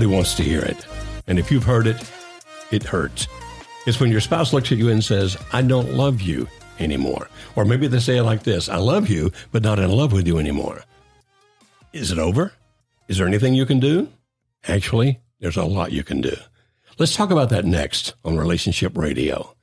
Nobody wants to hear it. And if you've heard it, it hurts. It's when your spouse looks at you and says, I don't love you anymore. Or maybe they say it like this I love you, but not in love with you anymore. Is it over? Is there anything you can do? Actually, there's a lot you can do. Let's talk about that next on Relationship Radio.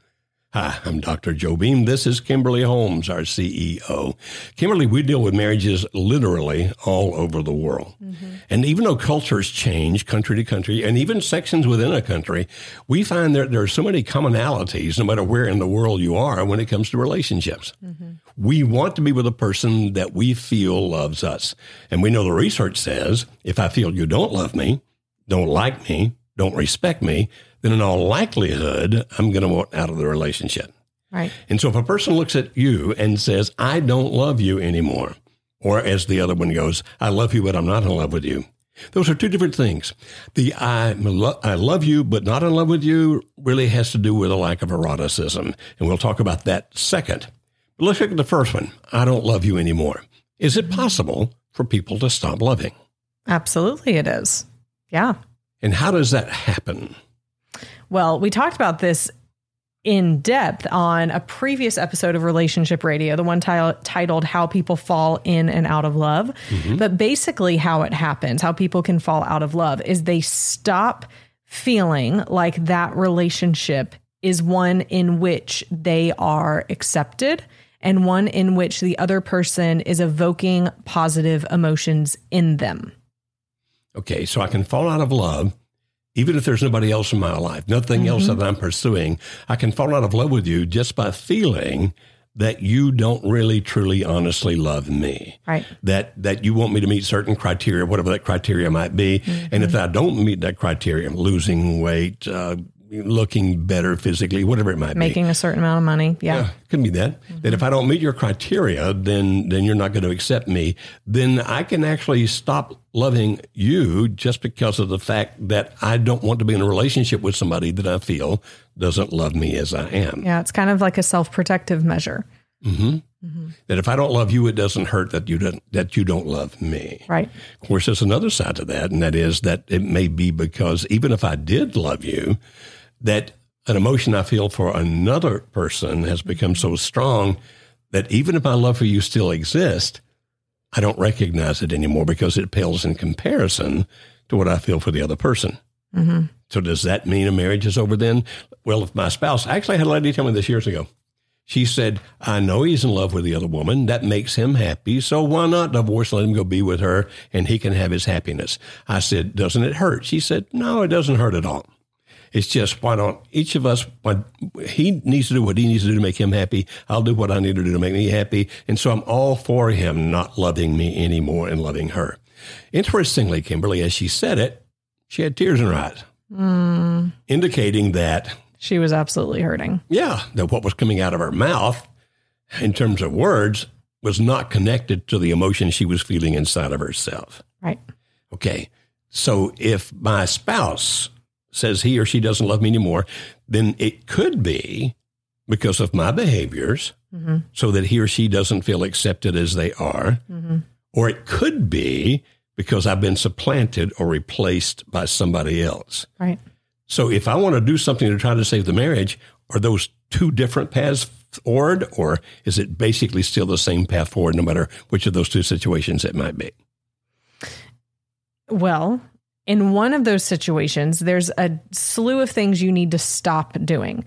Hi, I'm Dr. Joe Beam. This is Kimberly Holmes, our CEO. Kimberly, we deal with marriages literally all over the world. Mm-hmm. And even though cultures change country to country and even sections within a country, we find that there are so many commonalities no matter where in the world you are when it comes to relationships. Mm-hmm. We want to be with a person that we feel loves us. And we know the research says if I feel you don't love me, don't like me, don't respect me, then in all likelihood, I'm going to want out of the relationship. Right. And so if a person looks at you and says, I don't love you anymore, or as the other one goes, I love you, but I'm not in love with you. Those are two different things. The I, I love you, but not in love with you really has to do with a lack of eroticism. And we'll talk about that second. But let's look at the first one. I don't love you anymore. Is it possible for people to stop loving? Absolutely, it is. Yeah. And how does that happen? Well, we talked about this in depth on a previous episode of Relationship Radio, the one t- titled How People Fall in and Out of Love. Mm-hmm. But basically, how it happens, how people can fall out of love, is they stop feeling like that relationship is one in which they are accepted and one in which the other person is evoking positive emotions in them. Okay, so I can fall out of love even if there's nobody else in my life, nothing mm-hmm. else that I'm pursuing, I can fall out of love with you just by feeling that you don't really truly honestly love me. Right. That that you want me to meet certain criteria, whatever that criteria might be. Mm-hmm. And if I don't meet that criteria, losing weight, uh, looking better physically, whatever it might Making be. Making a certain amount of money. Yeah. yeah could be that. Mm-hmm. That if I don't meet your criteria, then then you're not going to accept me. Then I can actually stop loving you just because of the fact that I don't want to be in a relationship with somebody that I feel doesn't love me as I am. Yeah, it's kind of like a self-protective measure. Mm-hmm. Mm-hmm. That if I don't love you, it doesn't hurt that you don't that you don't love me. Right. Of course, there's another side to that, and that is that it may be because even if I did love you, that an emotion I feel for another person has become so strong that even if my love for you still exists, I don't recognize it anymore because it pales in comparison to what I feel for the other person. Mm-hmm. So does that mean a marriage is over then? Well, if my spouse, actually I had a lady tell me this years ago. She said, I know he's in love with the other woman. That makes him happy. So why not divorce, let him go be with her and he can have his happiness. I said, doesn't it hurt? She said, no, it doesn't hurt at all. It's just why don't each of us? What he needs to do what he needs to do to make him happy. I'll do what I need to do to make me happy. And so I'm all for him not loving me anymore and loving her. Interestingly, Kimberly, as she said it, she had tears in her eyes, mm. indicating that she was absolutely hurting. Yeah, that what was coming out of her mouth, in terms of words, was not connected to the emotion she was feeling inside of herself. Right. Okay. So if my spouse says he or she doesn't love me anymore, then it could be because of my behaviors mm-hmm. so that he or she doesn't feel accepted as they are. Mm-hmm. Or it could be because I've been supplanted or replaced by somebody else. Right. So if I want to do something to try to save the marriage, are those two different paths forward or is it basically still the same path forward no matter which of those two situations it might be? Well, in one of those situations, there's a slew of things you need to stop doing.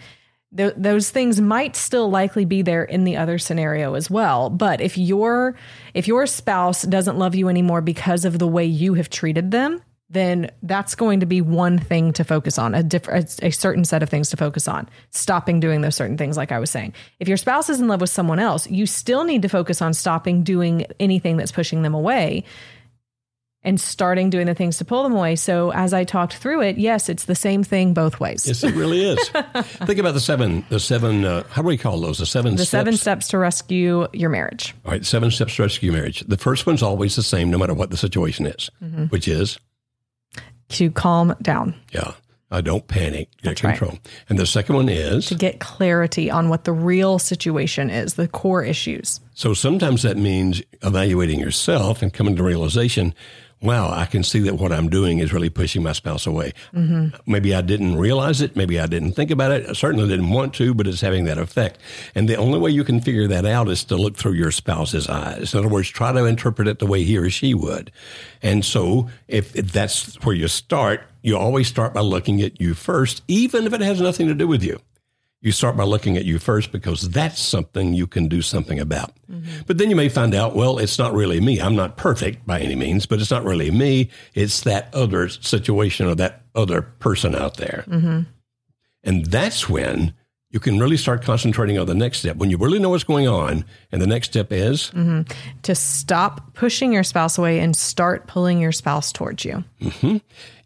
Th- those things might still likely be there in the other scenario as well. But if your if your spouse doesn't love you anymore because of the way you have treated them, then that's going to be one thing to focus on, a different, a certain set of things to focus on. Stopping doing those certain things, like I was saying. If your spouse is in love with someone else, you still need to focus on stopping doing anything that's pushing them away and starting doing the things to pull them away. So as I talked through it, yes, it's the same thing both ways. Yes, it really is. Think about the seven, the seven, uh, how do we call those? The seven the steps? seven steps to rescue your marriage. All right, seven steps to rescue marriage. The first one's always the same, no matter what the situation is, Mm-hmm. which is, To calm down, yeah, uh, don't panic, get That's right. control. And the second one is, to get clarity on what the real situation is, the core issues. So sometimes that means evaluating yourself and coming to realization, wow, I can see that what I'm doing is really pushing my spouse away. Mm-hmm. Maybe I didn't realize it. Maybe I didn't think about it. I certainly didn't want to, but it's having that effect. And the only way you can figure that out is to look through your spouse's eyes. In other words, try to interpret it the way he or she would. And so if, if that's where you start, you always start by looking at you first, even if it has nothing to do with you you start by looking at you first because that's something you can do something about. But then you may find out, well, it's not really me. I'm not perfect by any means, but it's not really me. It's that other situation or that other person out there. And that's when you can really start concentrating on the next step. When you really know what's going on, and the next step is mm-hmm. To stop pushing your spouse away and start pulling your spouse towards you. Mm-hmm.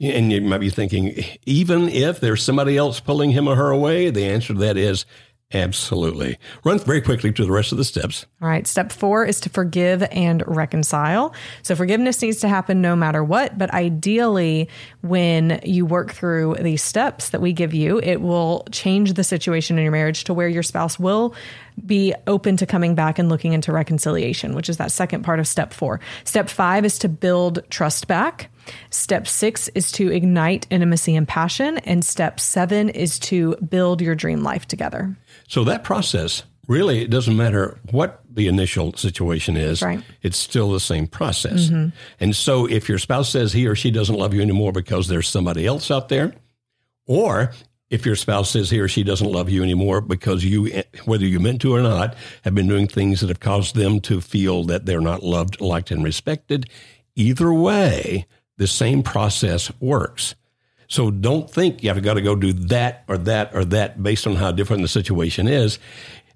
And you might be thinking, even if there's somebody else pulling him or her away, the answer to that is absolutely. Run very quickly to the rest of the steps. All right. Step four is to forgive and reconcile. So forgiveness needs to happen no matter what. But ideally, when you work through these steps that we give you, it will change the situation in your marriage to where your spouse will be open to coming back and looking into reconciliation, which is that second part of step four. Step five is to build trust back. Step six is to ignite intimacy and passion. And step seven is to build your dream life together. So that process really it doesn't matter what the initial situation is. Right. Mm-hmm. It's still the same process. And so if your spouse says he or she doesn't love you anymore because there's somebody else out there, or if your spouse says he or she doesn't love you anymore because you, whether you meant to or not, have been doing things that have caused them to feel that they're not loved, liked, and respected, either way, the same process works. So don't think you have got to go do that or that or that based on how different the situation is.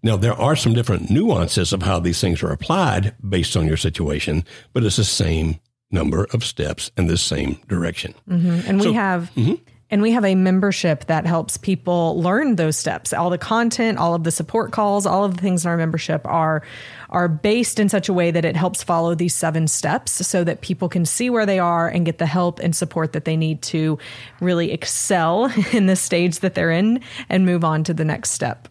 Now, there are some different nuances of how these things are applied based on your situation, but it's the same number of steps in the same direction. Mm-hmm. and we have mm-hmm. And we have a membership that helps people learn those steps all the content all of the support calls all of the things in our membership are are based in such a way that it helps follow these seven steps so that people can see where they are and get the help and support that they need to really excel in the stage that they're in and move on to the next step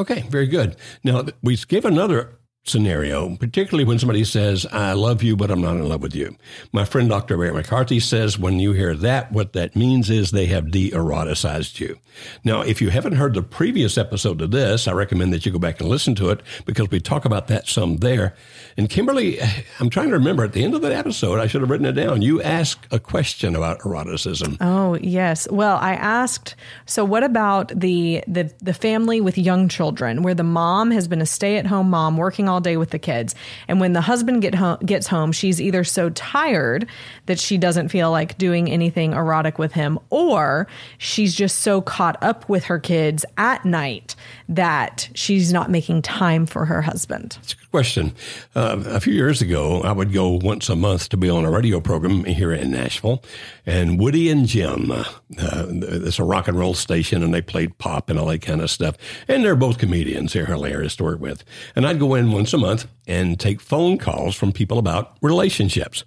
Okay, very good. Now, we give another scenario, particularly when somebody says, I love you, but I'm not in love with you. My friend Dr. Barry McCarthy says when you hear that, what that means is they have de eroticized you. Now, if you haven't heard the previous episode of this, I recommend that you go back and listen to it because we talk about that some there. And Kimberly, I'm trying to remember at the end of that episode, I should have written it down. You asked a question about eroticism. Oh yes. Well, I asked. So, what about the the the family with young children, where the mom has been a stay at home mom working all day with the kids, and when the husband get home, gets home, she's either so tired that she doesn't feel like doing anything erotic with him, or she's just so caught up with her kids at night that she's not making time for her husband. Good question. Uh, a few years ago, I would go once a month to be on a radio program here in Nashville, and Woody and Jim, uh, uh, it's a rock and roll station, and they played pop and all that kind of stuff. And they're both comedians. They're hilarious to work with. And I'd go in once a month and take phone calls from people about relationships.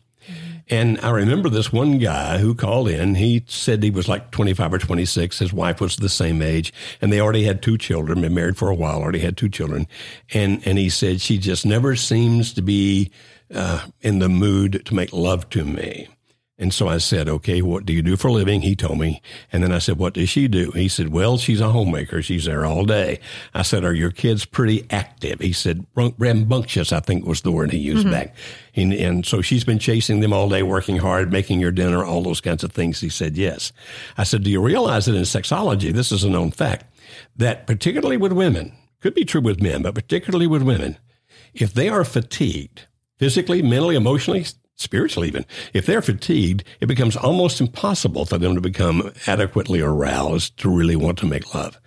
And I remember this one guy who called in. He said he was like 25 or 26. His wife was the same age, and they already had two children, been married for a while, already had two children. And, and he said, She just never seems to be uh, in the mood to make love to me. And so I said, okay, what do you do for a living? He told me. And then I said, what does she do? He said, well, she's a homemaker. She's there all day. I said, are your kids pretty active? He said, rambunctious, I think was the word he used mm-hmm. back. And, and so she's been chasing them all day, working hard, making your dinner, all those kinds of things. He said, yes. I said, do you realize that in sexology, this is a known fact, that particularly with women, could be true with men, but particularly with women, if they are fatigued, physically, mentally, emotionally, spiritually even. If they're fatigued, it becomes almost impossible for them to become adequately aroused to really want to make love.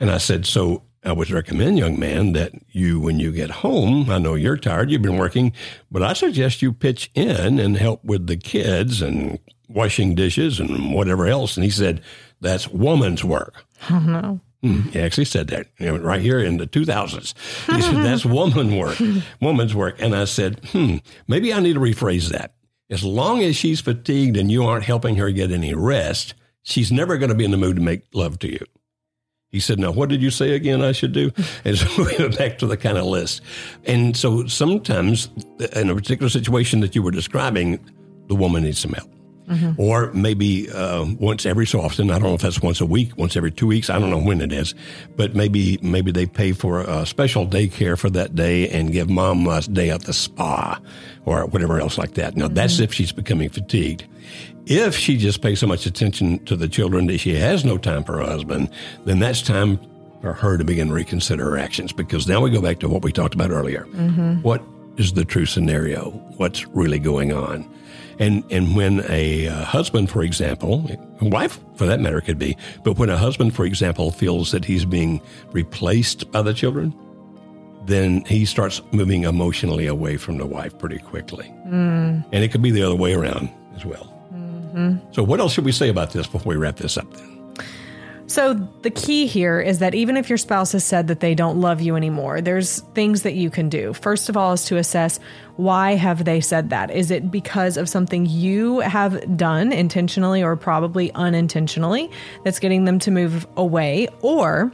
And I said, so I would recommend, young man, that you, when you get home, I know you're tired, you've been working, but I suggest you pitch in and help with the kids and washing dishes and whatever else. And he said, that's woman's work. Oh, no. Mm, he actually said that you know, right here in the 2000s. He said, That's woman work, woman's work. And I said, Hmm, maybe I need to rephrase that. As long as she's fatigued and you aren't helping her get any rest, she's never going to be in the mood to make love to you. He said, Now, what did you say again I should do? And so we went back to the kind of list. And so sometimes, in a particular situation that you were describing, the woman needs some help. Mm-hmm. Or maybe uh, once every so often. I don't know if that's once a week, once every two weeks. I don't know when it is, but maybe maybe they pay for a special daycare for that day and give mom a day at the spa or whatever else like that. Now mm-hmm. that's if she's becoming fatigued. If she just pays so much attention to the children that she has no time for her husband, then that's time for her to begin to reconsider her actions. Because now we go back to what we talked about earlier. Mm-hmm. What is the true scenario? What's really going on? And and when a uh, husband, for example, a wife for that matter could be, but when a husband, for example, feels that he's being replaced by the children, then he starts moving emotionally away from the wife pretty quickly. Mm. And it could be the other way around as well. Mm-hmm. So, what else should we say about this before we wrap this up then? So, the key here is that even if your spouse has said that they don't love you anymore, there's things that you can do. First of all, is to assess why have they said that? Is it because of something you have done intentionally or probably unintentionally that's getting them to move away? Or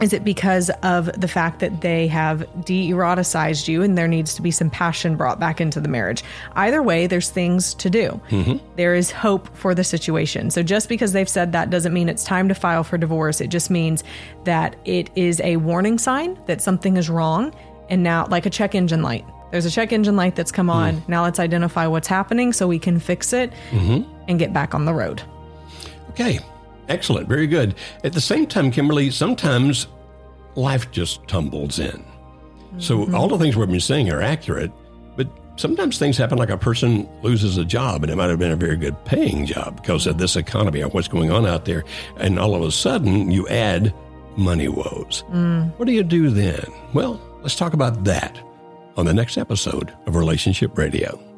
is it because of the fact that they have de eroticized you and there needs to be some passion brought back into the marriage? Either way, there's things to do. Mm-hmm. There is hope for the situation. So just because they've said that doesn't mean it's time to file for divorce. It just means that it is a warning sign that something is wrong. And now, like a check engine light, there's a check engine light that's come on. Mm. Now let's identify what's happening so we can fix it mm-hmm. and get back on the road. Okay. Excellent. Very good. At the same time, Kimberly, sometimes life just tumbles in. Mm-hmm. So all the things we've been saying are accurate, but sometimes things happen like a person loses a job and it might have been a very good paying job because of this economy or what's going on out there. And all of a sudden you add money woes. Mm. What do you do then? Well, let's talk about that on the next episode of Relationship Radio.